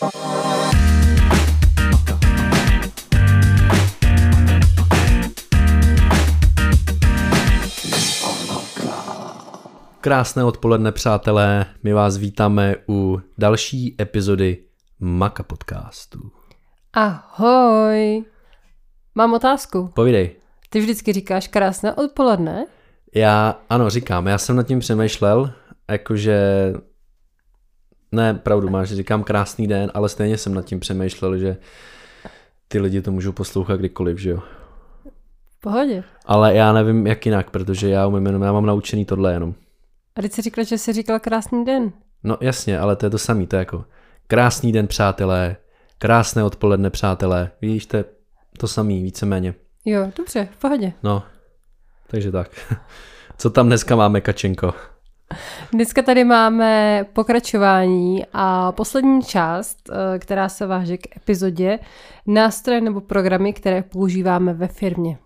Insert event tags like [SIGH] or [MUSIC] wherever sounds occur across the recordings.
Krásné odpoledne, přátelé. My vás vítáme u další epizody Maka podcastu. Ahoj. Mám otázku. Povídej. Ty vždycky říkáš krásné odpoledne? Já, ano, říkám, já jsem nad tím přemýšlel, jakože, ne, pravdu máš, říkám krásný den, ale stejně jsem nad tím přemýšlel, že ty lidi to můžou poslouchat kdykoliv, že jo. V pohodě. Ale já nevím, jak jinak, protože já umím jenom, já mám naučený tohle jenom. A teď jsi říkal, že jsi říkal krásný den. No jasně, ale to je to samý, to je jako krásný den, přátelé, krásné odpoledne, přátelé, víš, to je to samý, víceméně. Jo, dobře, v pohodě. No, takže tak. [LAUGHS] Co tam dneska máme, Kačenko? Dneska tady máme pokračování a poslední část, eh, která se váže k epizodě nástroje nebo programy, které používáme ve firmě.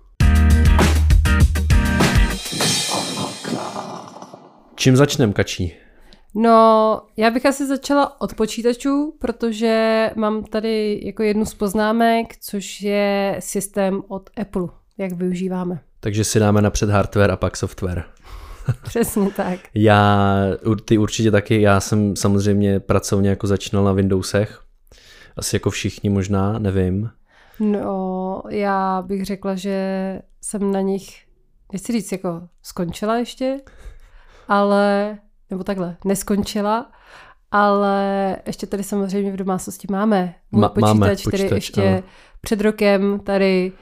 Čím začneme, Kačí? No, já bych asi začala od počítačů, protože mám tady jako jednu z poznámek, což je systém od Apple, jak využíváme. Takže si dáme napřed hardware a pak software. [LAUGHS] Přesně tak. Já, ty určitě taky, já jsem samozřejmě pracovně jako začínal na Windowsech. Asi jako všichni možná, nevím. No, já bych řekla, že jsem na nich, nechci říct, jako skončila ještě, ale, nebo takhle, neskončila, ale ještě tady samozřejmě v domácnosti máme můj Ma- počítač, máme který počítač, ještě ano. před rokem tady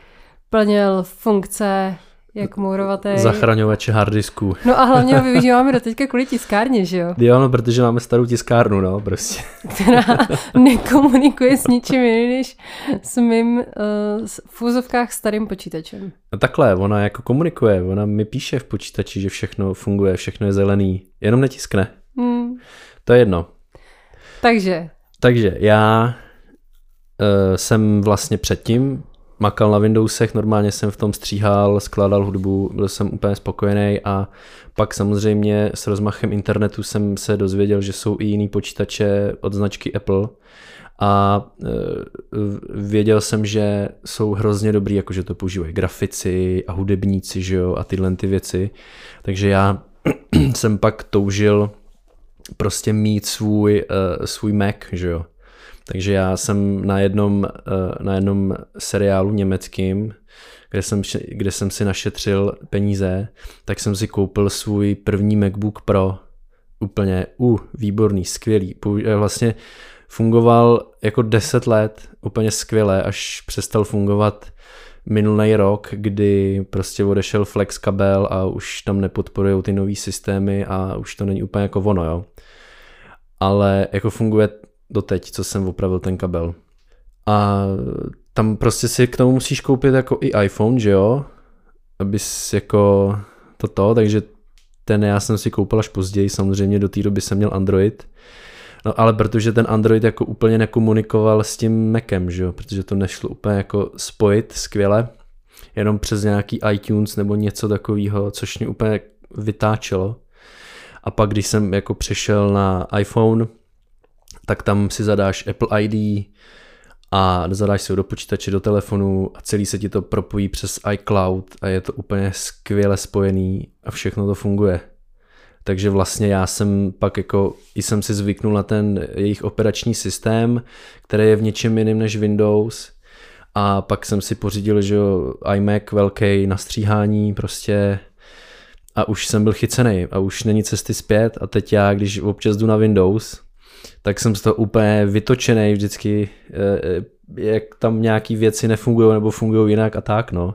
plnil funkce jak mourovatý. Zachraňovače harddisků. No a hlavně ho [LAUGHS] využíváme do teďka kvůli tiskárně, že jo? Jo, no, protože máme starou tiskárnu, no, prostě. [LAUGHS] Která nekomunikuje s ničím jiným, než s mým uh, v úzovkách starým počítačem. No takhle, ona jako komunikuje, ona mi píše v počítači, že všechno funguje, všechno je zelený, jenom netiskne. Hmm. To je jedno. Takže, Takže já uh, jsem vlastně předtím makal na Windowsech, normálně jsem v tom stříhal, skládal hudbu, byl jsem úplně spokojený a pak samozřejmě s rozmachem internetu jsem se dozvěděl, že jsou i jiný počítače od značky Apple a uh, věděl jsem, že jsou hrozně dobrý, jakože to používají grafici a hudebníci, že jo, a tyhle ty věci. Takže já [CLEARS THROAT] jsem pak toužil prostě mít svůj, uh, svůj Mac, že jo. Takže já jsem na jednom, uh, na jednom seriálu německým, kde jsem, kde jsem si našetřil peníze, tak jsem si koupil svůj první MacBook Pro. Úplně, uh, výborný, skvělý. Pou- Vlastně fungoval jako 10 let, úplně skvěle, až přestal fungovat minulý rok, kdy prostě odešel flex kabel a už tam nepodporují ty nový systémy a už to není úplně jako ono, jo. Ale jako funguje doteď, co jsem opravil ten kabel. A tam prostě si k tomu musíš koupit jako i iPhone, že jo? Abys jako toto, takže ten já jsem si koupil až později, samozřejmě do té doby jsem měl Android. No ale protože ten Android jako úplně nekomunikoval s tím Macem, že jo? Protože to nešlo úplně jako spojit skvěle, jenom přes nějaký iTunes nebo něco takového, což mě úplně vytáčelo. A pak když jsem jako přešel na iPhone, tak tam si zadáš Apple ID a zadáš si do počítače, do telefonu a celý se ti to propojí přes iCloud a je to úplně skvěle spojený a všechno to funguje. Takže vlastně já jsem pak jako, i jsem si zvyknul na ten jejich operační systém, který je v něčem jiném než Windows a pak jsem si pořídil, že iMac velký na stříhání prostě a už jsem byl chycený a už není cesty zpět a teď já, když občas jdu na Windows, tak jsem z toho úplně vytočený vždycky, jak tam nějaký věci nefungují nebo fungují jinak a tak, no.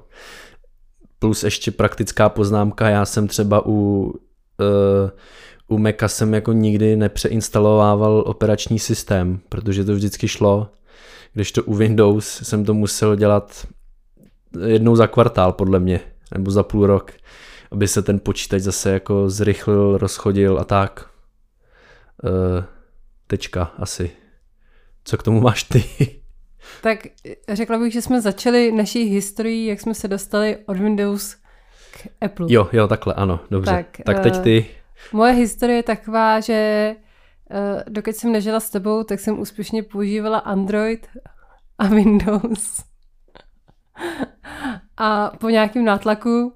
Plus ještě praktická poznámka, já jsem třeba u, u Maca jsem jako nikdy nepřeinstalovával operační systém, protože to vždycky šlo, když to u Windows jsem to musel dělat jednou za kvartál podle mě, nebo za půl rok, aby se ten počítač zase jako zrychlil, rozchodil a tak. Uh, tečka asi. Co k tomu máš ty? [LAUGHS] Tak řekla bych, že jsme začali naší historii, jak jsme se dostali od Windows k Apple. Jo, jo, takhle, ano, dobře. Tak, tak teď ty. Uh, moje historie je taková, že uh, dokud jsem nežila s tebou, tak jsem úspěšně používala Android a Windows. [LAUGHS] a po nějakém nátlaku...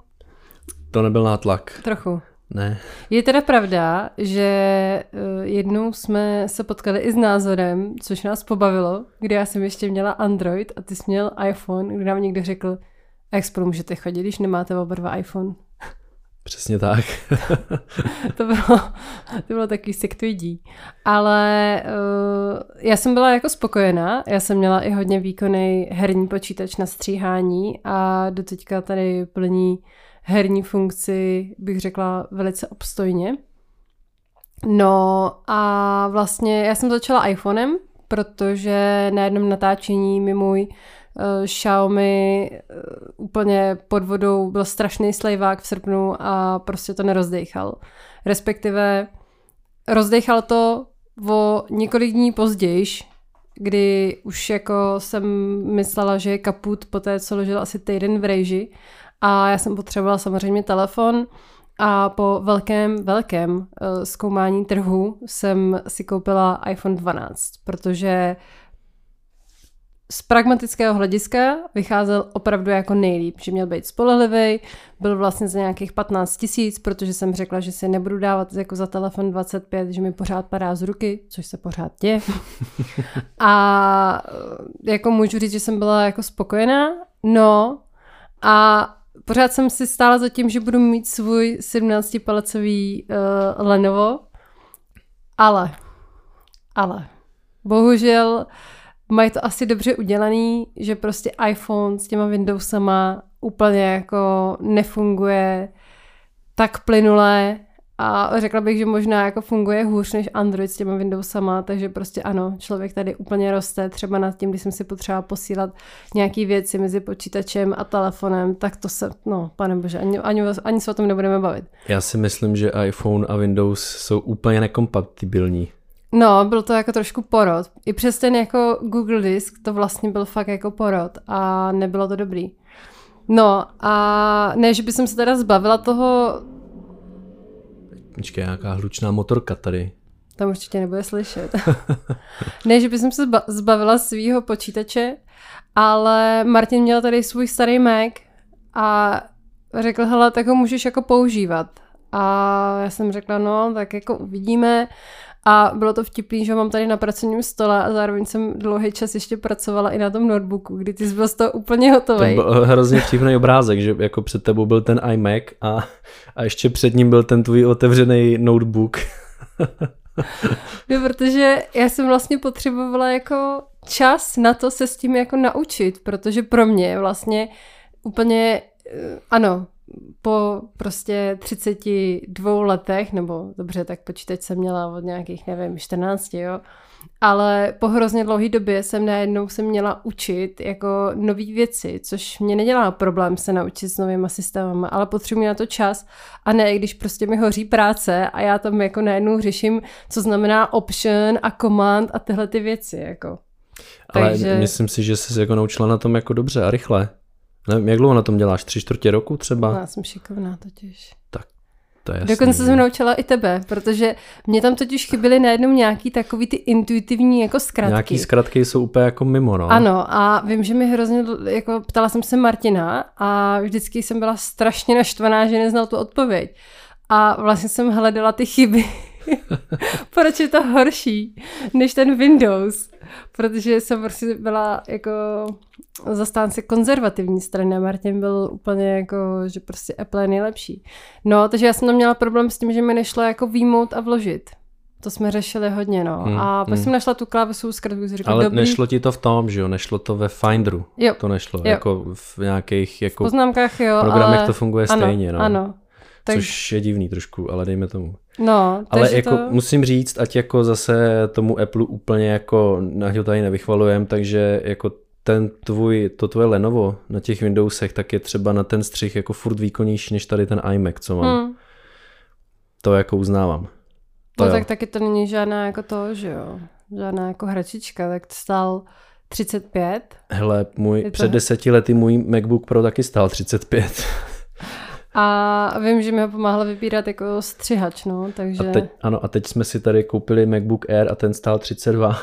To nebyl nátlak. Trochu. Ne. Je teda pravda, že uh, jednou jsme se potkali i s názorem, což nás pobavilo, kdy já jsem ještě měla Android a ty jsi měl iPhone, kdy nám někdo řekl, a jak spolu můžete chodit, když nemáte oba dva iPhone? [LAUGHS] Přesně tak. [LAUGHS] to, bylo, to bylo takový sektuidí. Ale uh, já jsem byla jako spokojená. Já jsem měla i hodně výkonný herní počítač na stříhání a do teďka tady plní herní funkci, bych řekla, velice obstojně. No a vlastně já jsem začala iPhonem, protože na jednom natáčení mi můj uh, Xiaomi uh, úplně pod vodou byl strašný slejvák v srpnu a prostě to nerozdechal. Respektive rozdechal to o několik dní později, kdy už jako jsem myslela, že je kaput po té, co ležel asi týden v rejži a já jsem potřebovala samozřejmě telefon a po velkém, velkém uh, zkoumání trhu jsem si koupila iPhone 12, protože z pragmatického hlediska vycházel opravdu jako nejlíp, že měl být spolehlivý, byl vlastně za nějakých 15 tisíc, protože jsem řekla, že si nebudu dávat jako za telefon 25, že mi pořád padá z ruky, což se pořád děje. [LAUGHS] a eh, jako můžu říct, že jsem byla jako spokojená, no a pořád jsem si stála za tím, že budu mít svůj 17-palcový uh, Lenovo, ale, ale, bohužel mají to asi dobře udělaný, že prostě iPhone s těma Windowsama úplně jako nefunguje tak plynule, a řekla bych, že možná jako funguje hůř než Android s těma Windowsama, takže prostě ano, člověk tady úplně roste, třeba nad tím, když jsem si potřeba posílat nějaký věci mezi počítačem a telefonem, tak to se, no, pane bože, ani, ani, ani se o tom nebudeme bavit. Já si myslím, že iPhone a Windows jsou úplně nekompatibilní. No, byl to jako trošku porod. I přes ten jako Google disk to vlastně byl fakt jako porod a nebylo to dobrý. No a ne, že bych se teda zbavila toho Počkej, nějaká hlučná motorka tady. Tam určitě nebude slyšet. [LAUGHS] ne, že bych se zbavila svého počítače, ale Martin měl tady svůj starý Mac a řekl, hele, tak ho můžeš jako používat. A já jsem řekla, no, tak jako uvidíme. A bylo to vtipný, že mám tady na pracovním stole a zároveň jsem dlouhý čas ještě pracovala i na tom notebooku, kdy ty jsi byl z toho úplně hotový. To byl hrozně vtipný obrázek, že jako před tebou byl ten iMac a, a ještě před ním byl ten tvůj otevřený notebook. [LAUGHS] no, protože já jsem vlastně potřebovala jako čas na to se s tím jako naučit, protože pro mě vlastně úplně, eh, ano, po prostě 32 letech, nebo dobře, tak počítač jsem měla od nějakých, nevím, 14, jo, ale po hrozně dlouhé době jsem najednou se měla učit jako nové věci, což mě nedělá problém se naučit s novými systémami, ale potřebuji na to čas a ne, když prostě mi hoří práce a já tam jako najednou řeším, co znamená option a command a tyhle ty věci, jako. Ale Takže... myslím si, že jsi se jako naučila na tom jako dobře a rychle. Nevím, jak dlouho na tom děláš? Tři čtvrtě roku třeba? Já jsem šikovná totiž. Tak to je jasný, Dokonce jsem naučila i tebe, protože mě tam totiž chyběly najednou nějaký takový ty intuitivní jako zkratky. Nějaký zkratky jsou úplně jako mimo, no. Ano a vím, že mi hrozně, jako ptala jsem se Martina a vždycky jsem byla strašně naštvaná, že neznal tu odpověď. A vlastně jsem hledala ty chyby. [LAUGHS] Proč je to horší než ten Windows? Protože jsem prostě byla jako zastánce konzervativní strany a Martin byl úplně jako, že prostě Apple je nejlepší. No, takže já jsem tam měla problém s tím, že mi nešlo jako výmout a vložit. To jsme řešili hodně, no. Hmm, a pak hmm. jsem našla tu klávesu zkratku, říkala, Ale dobrý. nešlo ti to v tom, že jo? Nešlo to ve Finderu. Jo. To nešlo. Jo. Jako v nějakých jako v poznámkách, jo, programech ale... to funguje ano, stejně, no. Ano, tak... Což je divný trošku, ale dejme tomu. No, ale jako to... musím říct, ať jako zase tomu Apple úplně jako na tady nevychvalujem, takže jako ten tvůj, to tvoje Lenovo na těch Windowsech, tak je třeba na ten střih jako furt výkonnější než tady ten iMac, co mám. Hmm. To jako uznávám. To no jo. tak taky to není žádná jako to, že jo. Žádná jako hračička, tak to stál 35. Hele, můj, to... před deseti lety můj MacBook Pro taky stál 35. A vím, že mi ho pomáhal vybírat jako střihač, no, takže... A teď, ano, a teď jsme si tady koupili MacBook Air a ten stál 32.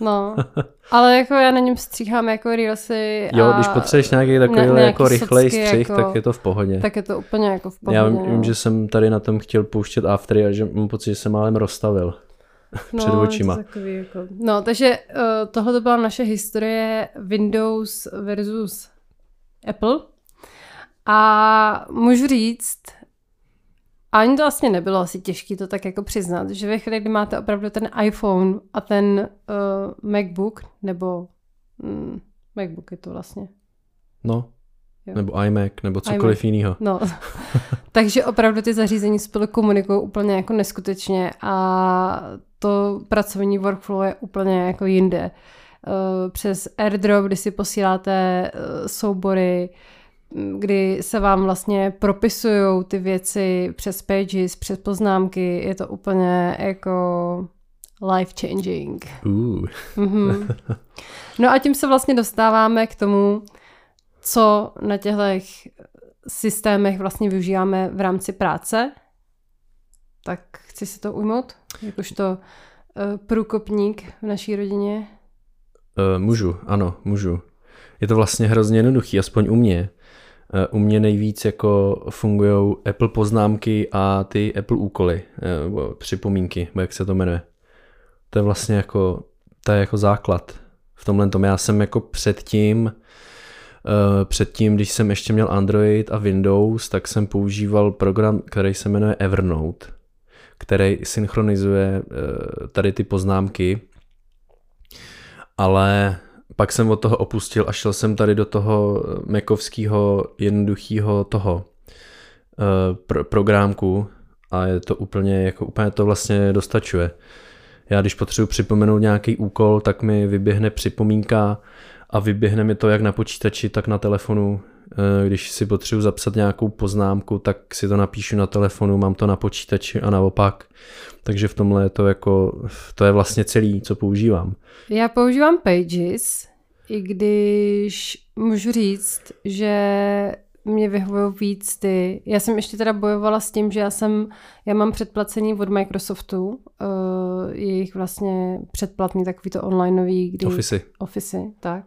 No, [LAUGHS] ale jako já na něm stříhám jako reelsy Jo, když potřebuješ nějaký takový ne, jako rychlej střih, jako, tak je to v pohodě. Tak je to úplně jako v pohodě. Já vím, no. že jsem tady na tom chtěl pouštět aftery a že mám pocit, že jsem málem rozstavil [LAUGHS] no, před očima. Takový jako... No, takže uh, tohle to byla naše historie Windows versus Apple. A můžu říct, a ani to vlastně nebylo asi těžké to tak jako přiznat, že ve chvíli, kdy máte opravdu ten iPhone a ten uh, MacBook, nebo mm, MacBook je to vlastně. No, jo. nebo iMac, nebo cokoliv jiného. No, [LAUGHS] takže opravdu ty zařízení spolu komunikují úplně jako neskutečně a to pracovní workflow je úplně jako jinde. Uh, přes AirDrop, kdy si posíláte uh, soubory, kdy se vám vlastně propisují ty věci přes pages, přes poznámky, je to úplně jako life changing. Uh. Mm-hmm. No a tím se vlastně dostáváme k tomu, co na těchto systémech vlastně využíváme v rámci práce. Tak chci si to ujmout, jakožto uh, průkopník v naší rodině. Uh, můžu, ano, můžu. Je to vlastně hrozně jednoduchý, aspoň u mě. Eh, u mě nejvíc jako fungují Apple poznámky a ty Apple úkoly, eh, připomínky, jak se to jmenuje. To je vlastně jako, to je jako základ v tomhle tom. Já jsem jako předtím, eh, předtím, když jsem ještě měl Android a Windows, tak jsem používal program, který se jmenuje Evernote, který synchronizuje tady ty poznámky, ale pak jsem od toho opustil a šel jsem tady do toho mekovského jednoduchého toho uh, pr- programku a je to úplně, jako úplně to vlastně dostačuje. Já když potřebuji připomenout nějaký úkol, tak mi vyběhne připomínka a vyběhne mi to jak na počítači, tak na telefonu. Eh, když si potřebuji zapsat nějakou poznámku, tak si to napíšu na telefonu, mám to na počítači a naopak. Takže v tomhle je to jako, to je vlastně celý, co používám. Já používám Pages, i když můžu říct, že mě vyhovují víc ty. Já jsem ještě teda bojovala s tím, že já jsem, já mám předplacení od Microsoftu, uh, jejich vlastně předplatný takový to onlineový, kdy... Office. Office, tak.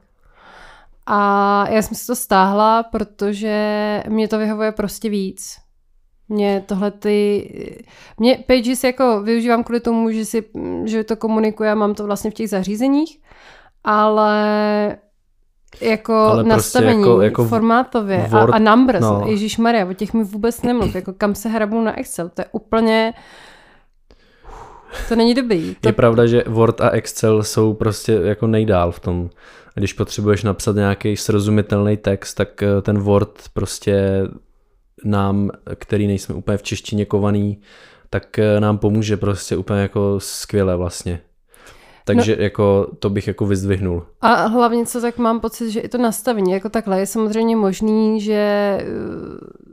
A já jsem si to stáhla, protože mě to vyhovuje prostě víc. Mě tohle ty... Mě Pages jako využívám kvůli tomu, že, si, že to komunikuje a mám to vlastně v těch zařízeních, ale jako ale prostě nastavení, prostě jako, jako formátově Word, a, a numbers, no. Ježíš Maria, o těch mi vůbec nemluv, jako kam se hrabou na Excel, to je úplně, to není dobrý. To... Je pravda, že Word a Excel jsou prostě jako nejdál v tom, když potřebuješ napsat nějaký srozumitelný text, tak eh, ten Word prostě nám, který nejsme úplně v češtině kovaný, tak eh, nám pomůže prostě úplně jako skvěle vlastně. Takže no, jako to bych jako vyzdvihnul. A hlavně co tak mám pocit, že i to nastavení jako takhle je samozřejmě možný, že eh,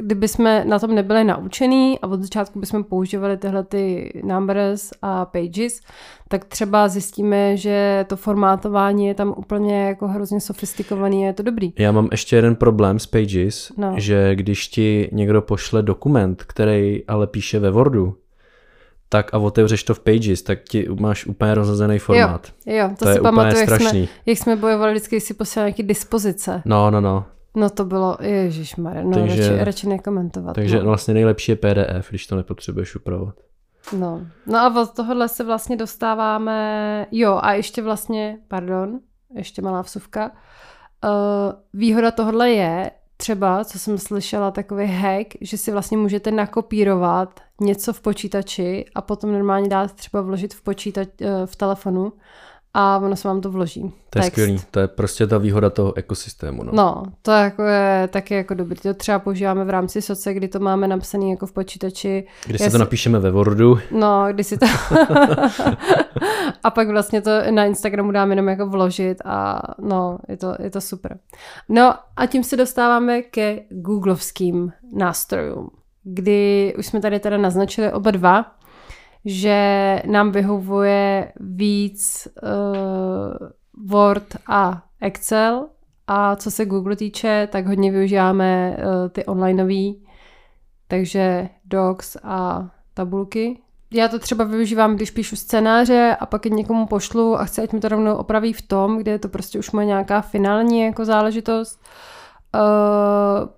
kdyby jsme na tom nebyli naučení a od začátku bychom používali tyhle ty numbers a pages, tak třeba zjistíme, že to formátování je tam úplně jako hrozně sofistikovaný a je to dobrý. Já mám ještě jeden problém s pages, no. že když ti někdo pošle dokument, který ale píše ve Wordu, tak a otevřeš to v Pages, tak ti máš úplně rozhozený formát. Jo, jo to, to si je pamatuju, jak jsme, jak jsme bojovali vždycky, když si posílali nějaký dispozice. No, no, no. No to bylo, ježišmarja, no takže, radši, radši nekomentovat. Takže no. vlastně nejlepší je PDF, když to nepotřebuješ upravovat. No, no a od tohohle se vlastně dostáváme, jo a ještě vlastně, pardon, ještě malá vsuvka, uh, výhoda tohohle je, třeba, co jsem slyšela, takový hack, že si vlastně můžete nakopírovat něco v počítači a potom normálně dát třeba vložit v počítač, eh, v telefonu a ono se vám to vloží. To je skvělý, to je prostě ta výhoda toho ekosystému. No, no to jako je taky jako dobrý. To třeba používáme v rámci soce, kdy to máme napsané jako v počítači. Kdy si to napíšeme ve Wordu. No, kdy si to... [LAUGHS] a pak vlastně to na Instagramu dáme jenom jako vložit a no, je to, je to super. No a tím se dostáváme ke googlovským nástrojům, kdy už jsme tady teda naznačili oba dva, že nám vyhovuje víc uh, Word a Excel a co se Google týče, tak hodně využíváme uh, ty onlineové takže docs a tabulky. Já to třeba využívám, když píšu scénáře a pak je někomu pošlu a chci, ať mi to rovnou opraví v tom, kde je to prostě už má nějaká finální jako záležitost. Uh,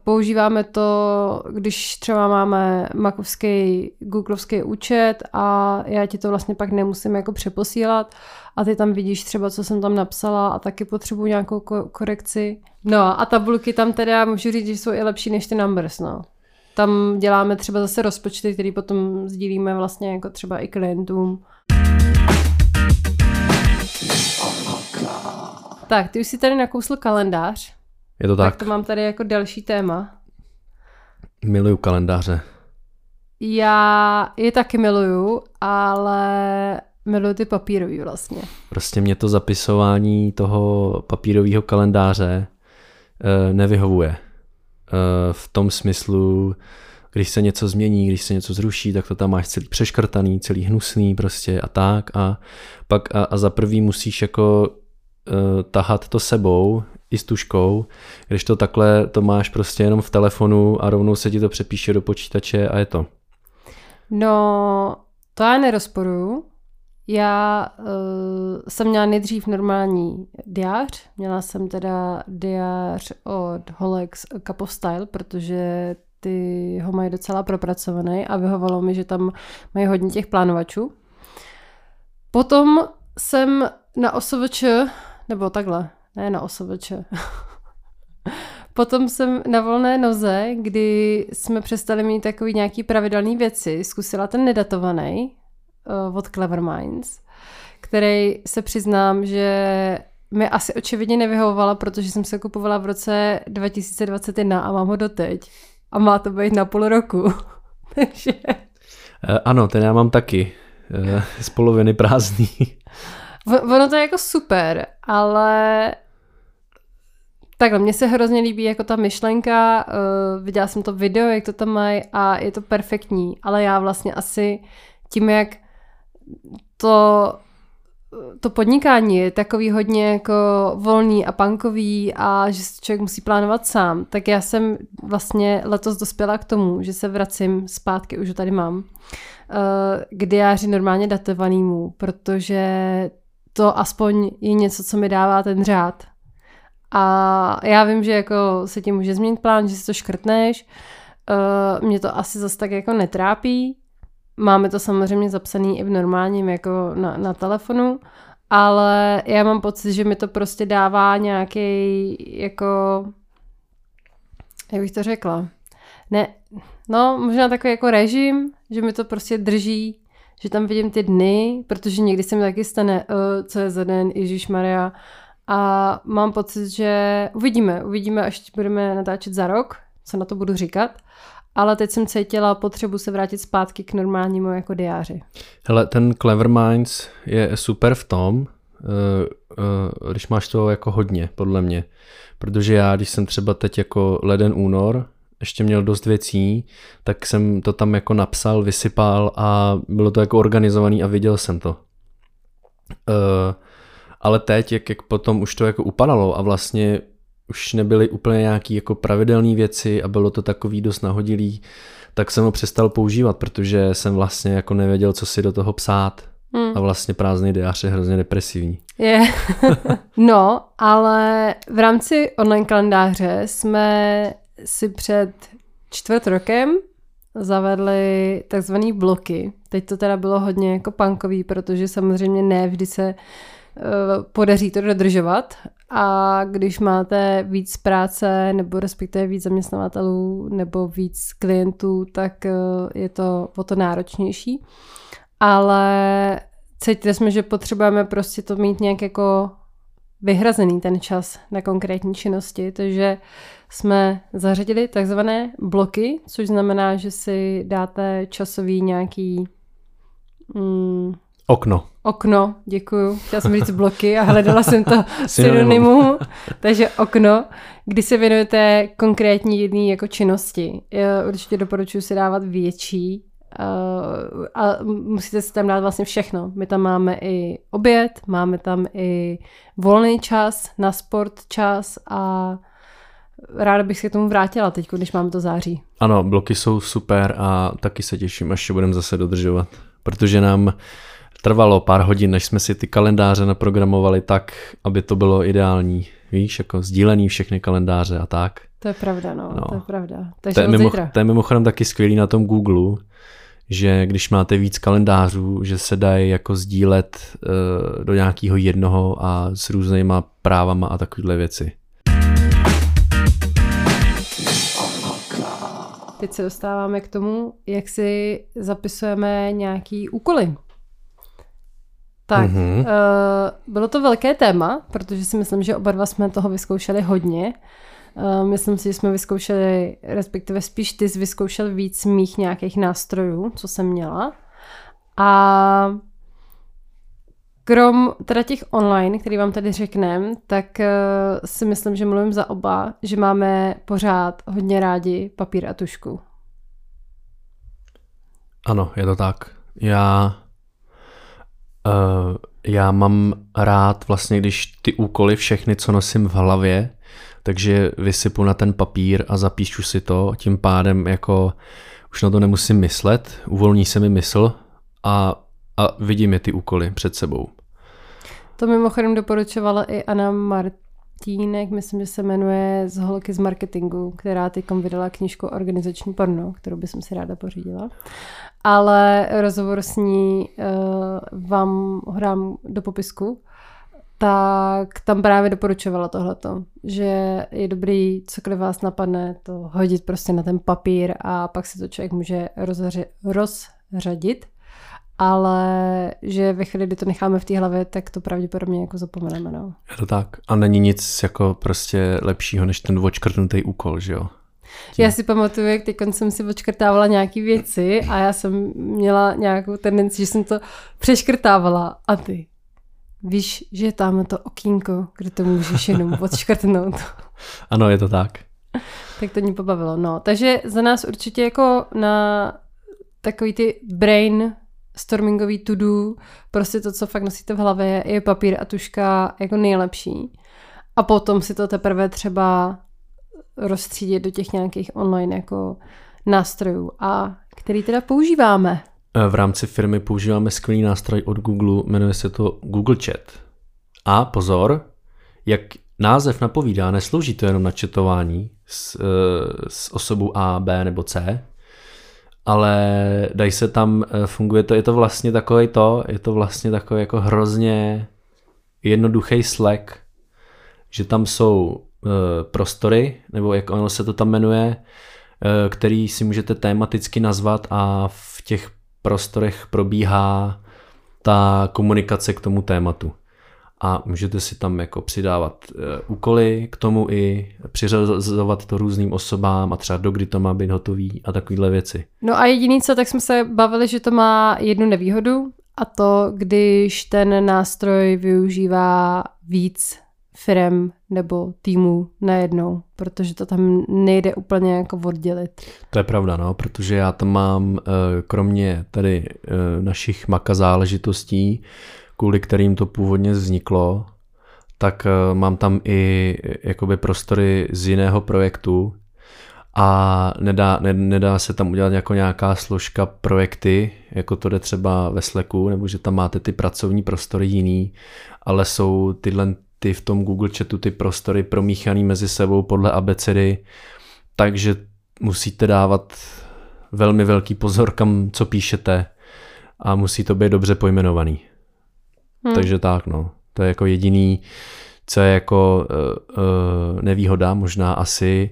používáme to, když třeba máme makovský, googlovský účet a já ti to vlastně pak nemusím jako přeposílat a ty tam vidíš třeba, co jsem tam napsala a taky potřebuji nějakou ko- korekci. No a tabulky tam teda můžu říct, že jsou i lepší než ty numbers, no. Tam děláme třeba zase rozpočty, které potom sdílíme vlastně jako třeba i klientům. Tak, ty už si tady nakousl kalendář. Je to tak? Tak to mám tady jako další téma. Miluju kalendáře. Já je taky miluju, ale miluju ty papírový vlastně. Prostě mě to zapisování toho papírového kalendáře e, nevyhovuje. E, v tom smyslu, když se něco změní, když se něco zruší, tak to tam máš celý přeškrtaný, celý hnusný prostě a tak a pak a, a za prvý musíš jako e, tahat to sebou i s tuškou, když to takhle to máš prostě jenom v telefonu a rovnou se ti to přepíše do počítače a je to. No, to já nerozporuju. Já uh, jsem měla nejdřív normální diář. Měla jsem teda diář od Holex Cup of Style, protože ty ho mají docela propracovaný a vyhovalo mi, že tam mají hodně těch plánovačů. Potom jsem na OSVČ, nebo takhle, ne na OSVČ, [LAUGHS] Potom jsem na volné noze, kdy jsme přestali mít takový nějaký pravidelný věci, zkusila ten nedatovaný uh, od Clever Minds, který se přiznám, že mi asi očividně nevyhovovala, protože jsem se kupovala v roce 2021 a mám ho doteď. A má to být na půl roku. [LAUGHS] Takže... Uh, ano, ten já mám taky. Uh, z poloviny prázdný. ono to je jako super, ale Takhle, mně se hrozně líbí jako ta myšlenka, uh, viděla jsem to video, jak to tam mají a je to perfektní, ale já vlastně asi tím, jak to, to podnikání je takový hodně jako volný a punkový a že se člověk musí plánovat sám, tak já jsem vlastně letos dospěla k tomu, že se vracím zpátky, už ho tady mám, uh, k diáři normálně datovanýmu, protože to aspoň je něco, co mi dává ten řád a já vím, že jako se ti může změnit plán, že si to škrtneš. Uh, mě to asi zase tak jako netrápí. Máme to samozřejmě zapsaný i v normálním jako na, na telefonu, ale já mám pocit, že mi to prostě dává nějaký jako jak bych to řekla, ne, no možná takový jako režim, že mi to prostě drží, že tam vidím ty dny, protože někdy se mi taky stane, uh, co je za den, Ježíš Maria, a mám pocit, že uvidíme, uvidíme, až budeme natáčet za rok, co na to budu říkat. Ale teď jsem cítila potřebu se vrátit zpátky k normálnímu jako diáři. Hele, ten Clever Minds je super v tom, uh, uh, když máš to jako hodně, podle mě. Protože já, když jsem třeba teď jako leden, únor, ještě měl dost věcí, tak jsem to tam jako napsal, vysypal a bylo to jako organizovaný a viděl jsem to. Uh, ale teď, jak, jak potom už to jako upadalo a vlastně už nebyly úplně nějaký jako pravidelné věci a bylo to takový dost nahodilý, tak jsem ho přestal používat, protože jsem vlastně jako nevěděl, co si do toho psát. Hmm. A vlastně prázdný diář je hrozně depresivní. Je. [LAUGHS] no, ale v rámci online kalendáře jsme si před čtvrt rokem zavedli takzvaný bloky. Teď to teda bylo hodně jako punkový, protože samozřejmě ne vždy se podaří to dodržovat a když máte víc práce nebo respektive víc zaměstnavatelů nebo víc klientů, tak eh, je to o to náročnější. Ale cítili jsme, že potřebujeme prostě to mít nějak jako vyhrazený ten čas na konkrétní činnosti, takže jsme zařadili takzvané bloky, což znamená, že si dáte časový nějaký mm, Okno. Okno, děkuju. Chtěla jsem říct bloky a hledala jsem to [LAUGHS] synonymum. Takže okno, kdy se věnujete konkrétní jedné jako činnosti. Já určitě doporučuji si dávat větší uh, a musíte si tam dát vlastně všechno. My tam máme i oběd, máme tam i volný čas, na sport čas a ráda bych se k tomu vrátila teď, když máme to září. Ano, bloky jsou super a taky se těším, až je budeme zase dodržovat. Protože nám trvalo pár hodin, než jsme si ty kalendáře naprogramovali tak, aby to bylo ideální. Víš, jako sdílený všechny kalendáře a tak. To je pravda, no, no. to je pravda. Takže to je, mimo, to je mimochodem taky skvělý na tom Google, že když máte víc kalendářů, že se dají jako sdílet uh, do nějakého jednoho a s různýma právama a takovéhle věci. Teď se dostáváme k tomu, jak si zapisujeme nějaký úkoly. Tak, mm-hmm. uh, bylo to velké téma, protože si myslím, že oba dva jsme toho vyzkoušeli hodně. Uh, myslím si, že jsme vyzkoušeli, respektive spíš ty jsi vyzkoušel víc mých nějakých nástrojů, co jsem měla. A krom teda těch online, který vám tady řekneme, tak uh, si myslím, že mluvím za oba, že máme pořád hodně rádi papír a tušku. Ano, je to tak. Já Uh, já mám rád vlastně, když ty úkoly všechny, co nosím v hlavě, takže vysypu na ten papír a zapíšu si to, tím pádem jako už na to nemusím myslet, uvolní se mi mysl a, a vidím je ty úkoly před sebou. To mimochodem doporučovala i Anna Martínek, myslím, že se jmenuje z holky z marketingu, která teď vydala knižku Organizační porno, kterou bych si ráda pořídila. Ale rozhovor s ní uh, vám hrám do popisku, tak tam právě doporučovala tohleto, že je dobrý, cokoliv vás napadne, to hodit prostě na ten papír a pak si to člověk může rozřadit, ale že ve chvíli, kdy to necháme v té hlavě, tak to pravděpodobně jako zapomeneme. No. Je to tak. A není nic jako prostě lepšího, než ten očkrtnutý úkol, že jo? Já si pamatuju, jak teď jsem si odškrtávala nějaké věci a já jsem měla nějakou tendenci, že jsem to přeškrtávala a ty víš, že je tam to okýnko, kde to můžeš jenom [LAUGHS] odškrtnout. Ano, je to tak. tak to mě pobavilo. No, takže za nás určitě jako na takový ty brain stormingový to-do, prostě to, co fakt nosíte v hlavě, je papír a tuška jako nejlepší. A potom si to teprve třeba rozstřídit do těch nějakých online jako nástrojů a který teda používáme. E, v rámci firmy používáme skvělý nástroj od Google, jmenuje se to Google Chat. A pozor, jak název napovídá, neslouží to jenom na četování s, e, s osobou A, B nebo C, ale dají se tam, e, funguje to, je to vlastně takový to, je to vlastně takový jako hrozně jednoduchý Slack, že tam jsou Eh, prostory, nebo jak ono se to tam jmenuje, eh, který si můžete tematicky nazvat a v těch prostorech probíhá ta komunikace k tomu tématu. A můžete si tam jako přidávat eh, úkoly k tomu i přiřazovat to různým osobám a třeba do kdy to má být hotový a takovéhle věci. No a jediný co, tak jsme se bavili, že to má jednu nevýhodu a to, když ten nástroj využívá víc firem nebo týmů najednou, protože to tam nejde úplně jako oddělit. To je pravda, no, protože já tam mám eh, kromě tady eh, našich maka záležitostí, kvůli kterým to původně vzniklo, tak eh, mám tam i jakoby prostory z jiného projektu a nedá, ne, nedá se tam udělat jako nějaká složka projekty, jako to jde třeba ve Slacku, nebo že tam máte ty pracovní prostory jiný, ale jsou tyhle ty v tom Google chatu ty prostory promíchaný mezi sebou podle abecedy, takže musíte dávat velmi velký pozor, kam co píšete a musí to být dobře pojmenovaný. Hmm. Takže tak, no. To je jako jediný, co je jako uh, uh, nevýhoda, možná asi,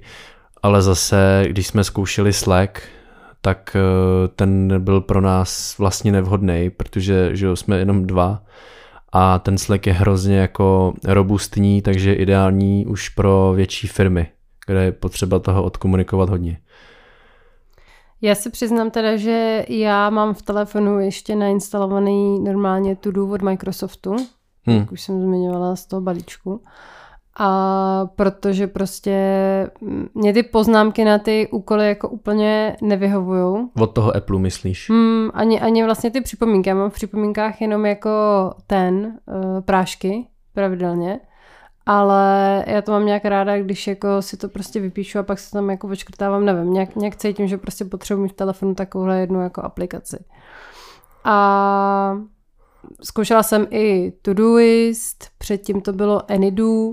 ale zase, když jsme zkoušeli Slack, tak uh, ten byl pro nás vlastně nevhodný, protože že jsme jenom dva a ten Slack je hrozně jako robustní, takže ideální už pro větší firmy, kde je potřeba toho odkomunikovat hodně. Já si přiznám teda, že já mám v telefonu ještě nainstalovaný normálně To-Do od Microsoftu, hmm. jak už jsem zmiňovala z toho balíčku. A protože prostě mě ty poznámky na ty úkoly jako úplně nevyhovují. Od toho Apple myslíš? Hmm, ani, ani vlastně ty připomínky. Já mám v připomínkách jenom jako ten, uh, prášky, pravidelně. Ale já to mám nějak ráda, když jako si to prostě vypíšu a pak se tam jako očkrtávám, nevím, nějak, nějak cítím, že prostě potřebuji mít v telefonu takovouhle jednu jako aplikaci. A zkoušela jsem i Todoist, předtím to bylo Anydo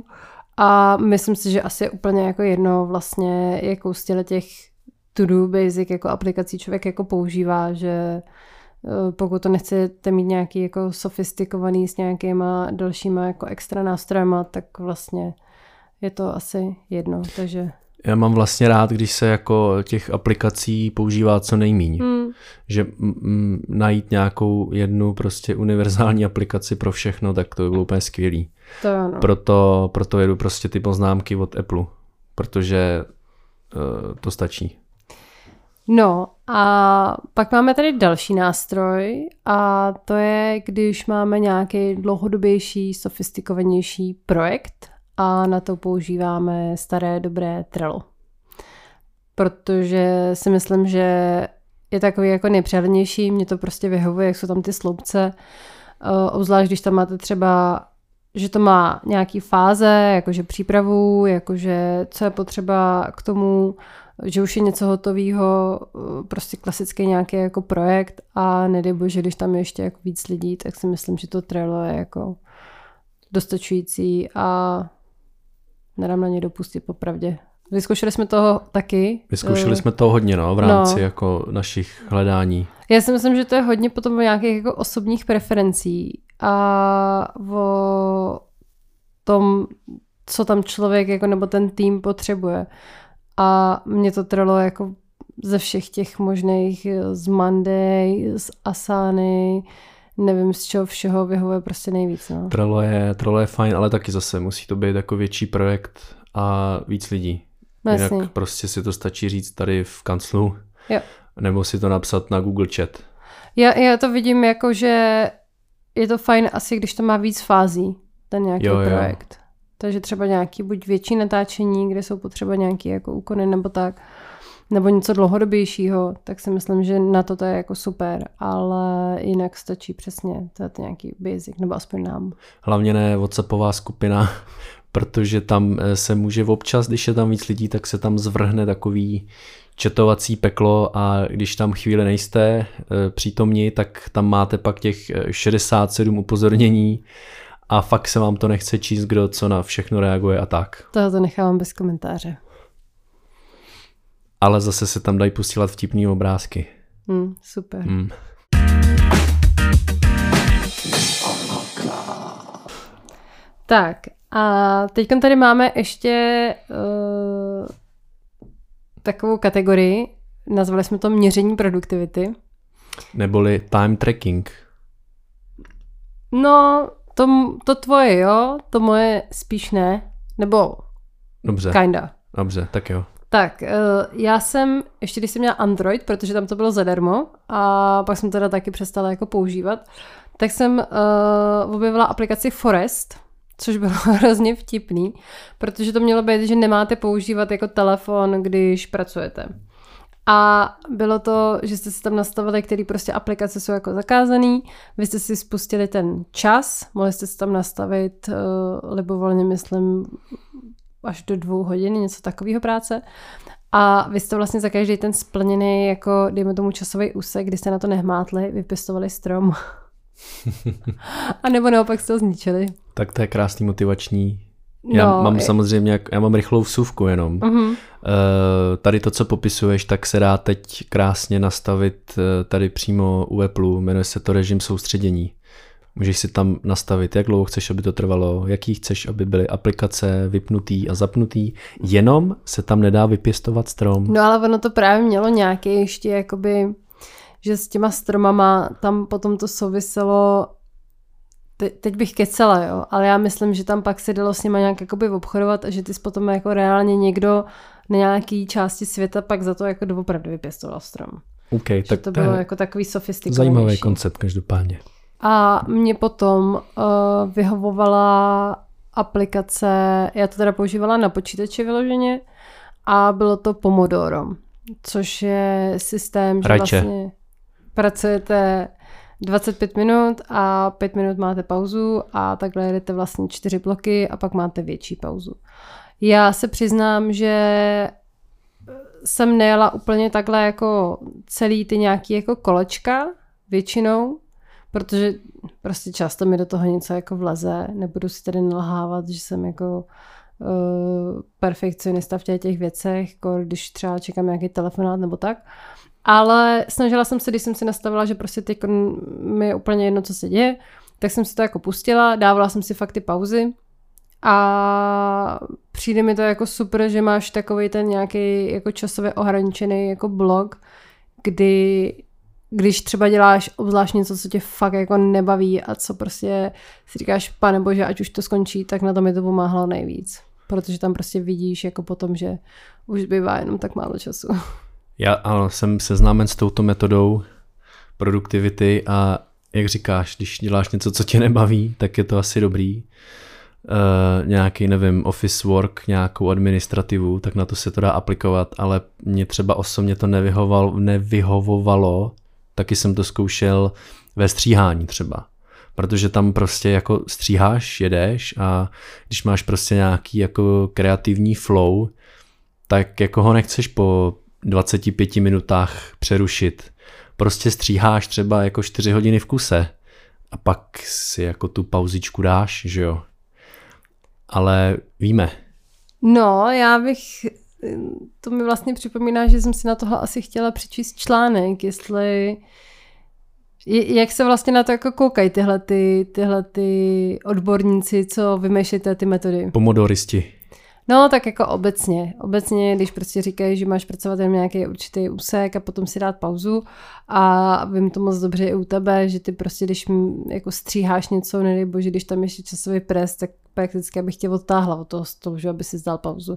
a myslím si, že asi je úplně jako jedno vlastně, jakou z těch to-do basic jako aplikací člověk jako používá, že pokud to nechcete mít nějaký jako sofistikovaný s nějakýma dalšíma jako extra nástrojema, tak vlastně je to asi jedno, takže... Já mám vlastně rád, když se jako těch aplikací používá co nejmíň. Hmm. Že m- najít nějakou jednu prostě univerzální aplikaci pro všechno, tak to by bylo úplně skvělý. To ano. Proto, proto jedu prostě ty poznámky od Apple, protože uh, to stačí. No a pak máme tady další nástroj a to je, když máme nějaký dlouhodobější, sofistikovanější projekt a na to používáme staré dobré Trello. Protože si myslím, že je takový jako nejpřehlednější, mě to prostě vyhovuje, jak jsou tam ty sloupce, eh, obzvlášť když tam máte třeba že to má nějaký fáze, jakože přípravu, jakože co je potřeba k tomu, že už je něco hotového, prostě klasický nějaký jako projekt a nedej bože, když tam je ještě jako víc lidí, tak si myslím, že to Trello je jako dostačující a nedám na ně dopustit popravdě. Vyzkoušeli jsme toho taky. Vyzkoušeli jsme toho hodně, no, v rámci no. jako našich hledání. Já si myslím, že to je hodně potom o nějakých jako osobních preferencí a o tom, co tam člověk jako nebo ten tým potřebuje. A mě to trvalo jako ze všech těch možných, z Monday, z Asany, nevím z čeho všeho vyhovuje prostě nejvíc. No. Trello, je, Trello je fajn, ale taky zase musí to být jako větší projekt a víc lidí. Jasný. Jinak prostě si to stačí říct tady v kanclu, jo. nebo si to napsat na Google Chat. Já, já to vidím jako, že je to fajn asi, když to má víc fází, ten nějaký jo, projekt. Jo. Takže třeba nějaký buď větší natáčení, kde jsou potřeba nějaké jako úkony nebo tak, nebo něco dlouhodobějšího, tak si myslím, že na to to je jako super, ale jinak stačí přesně to nějaký basic, nebo aspoň nám. Hlavně ne WhatsAppová skupina, [LAUGHS] protože tam eh, se může občas, když je tam víc lidí, tak se tam zvrhne takový četovací peklo a když tam chvíli nejste e, přítomní, tak tam máte pak těch 67 upozornění a fakt se vám to nechce číst, kdo co na všechno reaguje a tak. To to nechávám bez komentáře. Ale zase se tam dají posílat vtipný obrázky. Hmm, super. Hmm. Tak a teď tady máme ještě uh, takovou kategorii, nazvali jsme to měření produktivity. Neboli time tracking. No, to, to tvoje jo, to moje spíš ne. Nebo Dobře. kinda. Dobře, tak jo. Tak, eh, já jsem, ještě když jsem měla Android, protože tam to bylo zadarmo a pak jsem teda taky přestala jako používat, tak jsem uh, objevila aplikaci Forest, což bylo [LAUGHS] hrozně vtipný, protože to mělo být, že nemáte používat jako telefon, když pracujete. A bylo to, že jste si tam nastavili, které prostě aplikace jsou jako zakázané. Vy jste si spustili ten čas, mohli jste si tam nastavit uh, libovolně, myslím, až do dvou hodin, něco takového práce. A vy jste vlastně za každý ten splněný, jako dejme tomu časový úsek, kdy jste na to nehmátli, vypěstovali strom. [LAUGHS] a nebo naopak jste ho zničili. Tak to je krásný motivační já no, mám samozřejmě, já mám rychlou vsuvku jenom. Uh-huh. Tady to, co popisuješ, tak se dá teď krásně nastavit eh, tady přímo u Apple, jmenuje se to režim soustředění. Můžeš si tam nastavit, jak dlouho chceš, aby to trvalo, jaký chceš, aby byly aplikace vypnutý a zapnutý, jenom se tam nedá vypěstovat strom. No ale ono to právě mělo nějaké ještě jakoby, že s těma stromama tam potom to souviselo te, teď bych kecela, jo, ale já myslím, že tam pak se dalo s nima nějak jakoby obchodovat a že ty jsi potom jako reálně někdo na nějaký části světa pak za to jako doopravdy vypěstoval strom. OK, že tak to bylo jako takový sofistikovanější. Zajímavý koncept každopádně. A mě potom uh, vyhovovala aplikace, já to teda používala na počítači vyloženě a bylo to Pomodoro, což je systém, že Rajče. vlastně pracujete 25 minut a 5 minut máte pauzu a takhle jedete vlastně čtyři bloky a pak máte větší pauzu. Já se přiznám, že jsem nejela úplně takhle jako celý ty nějaký jako kolečka většinou, protože prostě často mi do toho něco jako vleze, nebudu si tady nalhávat, že jsem jako uh, perfekcionista v těch, těch věcech, jako když třeba čekám nějaký telefonát nebo tak. Ale snažila jsem se, když jsem si nastavila, že prostě teď mi je úplně jedno, co se děje, tak jsem si to jako pustila, dávala jsem si fakt ty pauzy a přijde mi to jako super, že máš takový ten nějaký jako časově ohraničený jako blog, kdy když třeba děláš obzvlášť něco, co tě fakt jako nebaví a co prostě si říkáš, pane bože, ať už to skončí, tak na to mi to pomáhalo nejvíc. Protože tam prostě vidíš jako potom, že už zbývá jenom tak málo času. [LAUGHS] Já ano, jsem seznámen s touto metodou produktivity a jak říkáš, když děláš něco, co tě nebaví, tak je to asi dobrý. Uh, nějaký, nevím, office work, nějakou administrativu, tak na to se to dá aplikovat, ale mě třeba osobně to nevyhoval, nevyhovovalo, taky jsem to zkoušel ve stříhání třeba. Protože tam prostě jako stříháš, jedeš a když máš prostě nějaký jako kreativní flow, tak jako ho nechceš po 25 minutách přerušit. Prostě stříháš třeba jako 4 hodiny v kuse a pak si jako tu pauzičku dáš, že jo. Ale víme. No, já bych, to mi vlastně připomíná, že jsem si na tohle asi chtěla přečíst článek, jestli jak se vlastně na to jako koukají tyhle, ty, tyhle ty odborníci, co vymýšlíte ty metody? Pomodoristi. No, tak jako obecně. Obecně, když prostě říkají, že máš pracovat jen nějaký určitý úsek a potom si dát pauzu a vím to moc dobře i u tebe, že ty prostě, když jako stříháš něco, nedej bože, když tam ještě časový pres, tak prakticky abych tě odtáhla od toho stolu, že aby si zdal pauzu.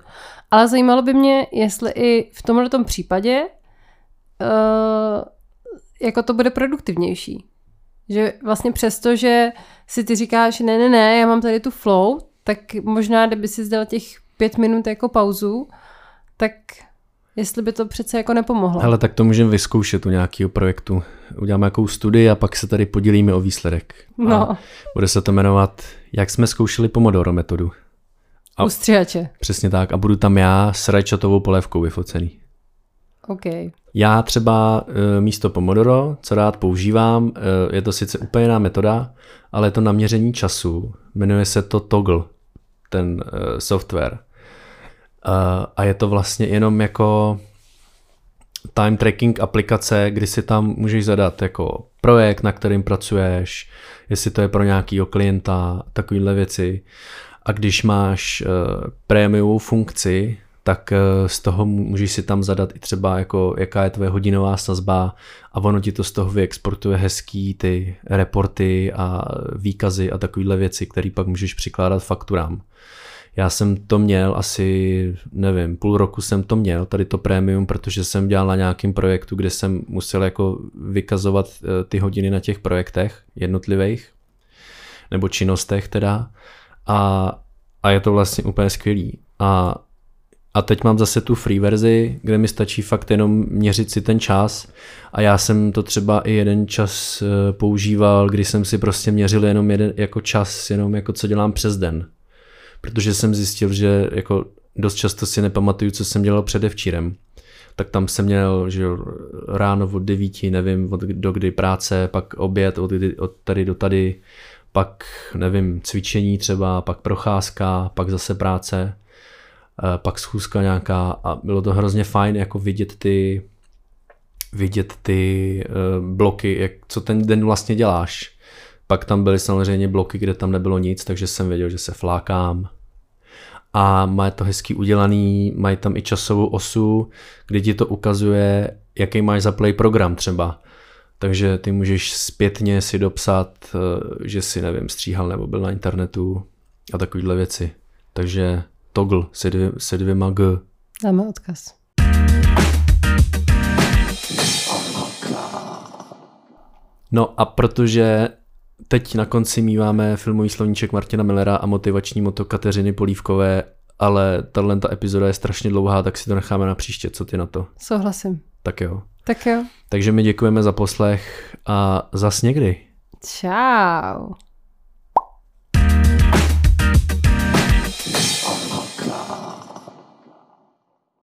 Ale zajímalo by mě, jestli i v tomhle tom případě uh, jako to bude produktivnější. Že vlastně přesto, že si ty říkáš, ne, ne, ne, já mám tady tu flow, tak možná, kdyby si zdal těch pět minut jako pauzu, tak jestli by to přece jako nepomohlo. Ale tak to můžeme vyzkoušet u nějakého projektu. Uděláme nějakou studii a pak se tady podělíme o výsledek. No. A bude se to jmenovat, jak jsme zkoušeli Pomodoro metodu. A, Ustřihače. Přesně tak. A budu tam já s rajčatovou polévkou vyfocený. OK. Já třeba e, místo Pomodoro, co rád používám, e, je to sice úplně jiná metoda, ale je to naměření času. Jmenuje se to Toggle, ten e, software. A je to vlastně jenom jako time tracking aplikace, kdy si tam můžeš zadat jako projekt, na kterým pracuješ, jestli to je pro nějakýho klienta, takovéhle věci. A když máš prémiovou funkci, tak eh, z toho můžeš si tam zadat i třeba jako jaká je tvoje hodinová sazba a ono ti to z toho vyexportuje hezký ty reporty a výkazy a takovéhle věci, které pak můžeš přikládat fakturám. Já jsem to měl asi, nevím, půl roku jsem to měl, tady to prémium, protože jsem dělal na nějakém projektu, kde jsem musel jako vykazovat eh, ty hodiny na těch projektech jednotlivých, nebo činnostech teda. A, a je to vlastně úplně skvělý. A a teď mám zase tu free verzi, kde mi stačí fakt jenom měřit si ten čas a já jsem to třeba i jeden čas eh, používal, kdy jsem si prostě měřil jenom jeden jako čas, jenom jako co dělám přes den. Protože jsem zjistil, že jako dost často si nepamatuju, co jsem dělal předevčírem. Tak tam jsem měl že ráno od devíti, nevím od do kdy práce, pak oběd od, od tady do tady, pak nevím cvičení třeba, pak procházka, pak zase práce Eh, pak schůzka nějaká a bylo to hrozně fajn jako vidět ty vidět ty uh, bloky, jak, co ten den vlastně děláš. Pak tam byly samozřejmě bloky, kde tam nebylo nic, takže jsem věděl, že se flákám. A má to hezky udělaný, mají tam i časovou osu, kdy ti to ukazuje, jaký máš za play program třeba. Takže ty můžeš zpětně si dopsat, eh, že si, nevím, stříhal nebo byl na internetu a takovéhle věci. Takže Toggle se, dvě, se dvěma G. Dáme odkaz. No a protože teď na konci míváme filmový slovníček Martina Millera a motivační moto Kateřiny Polívkové, ale tahle epizoda je strašně dlouhá, tak si to necháme na příště. Co ty na to? Souhlasím. Tak jo. Tak jo. Takže my děkujeme za poslech a zas někdy. Čau.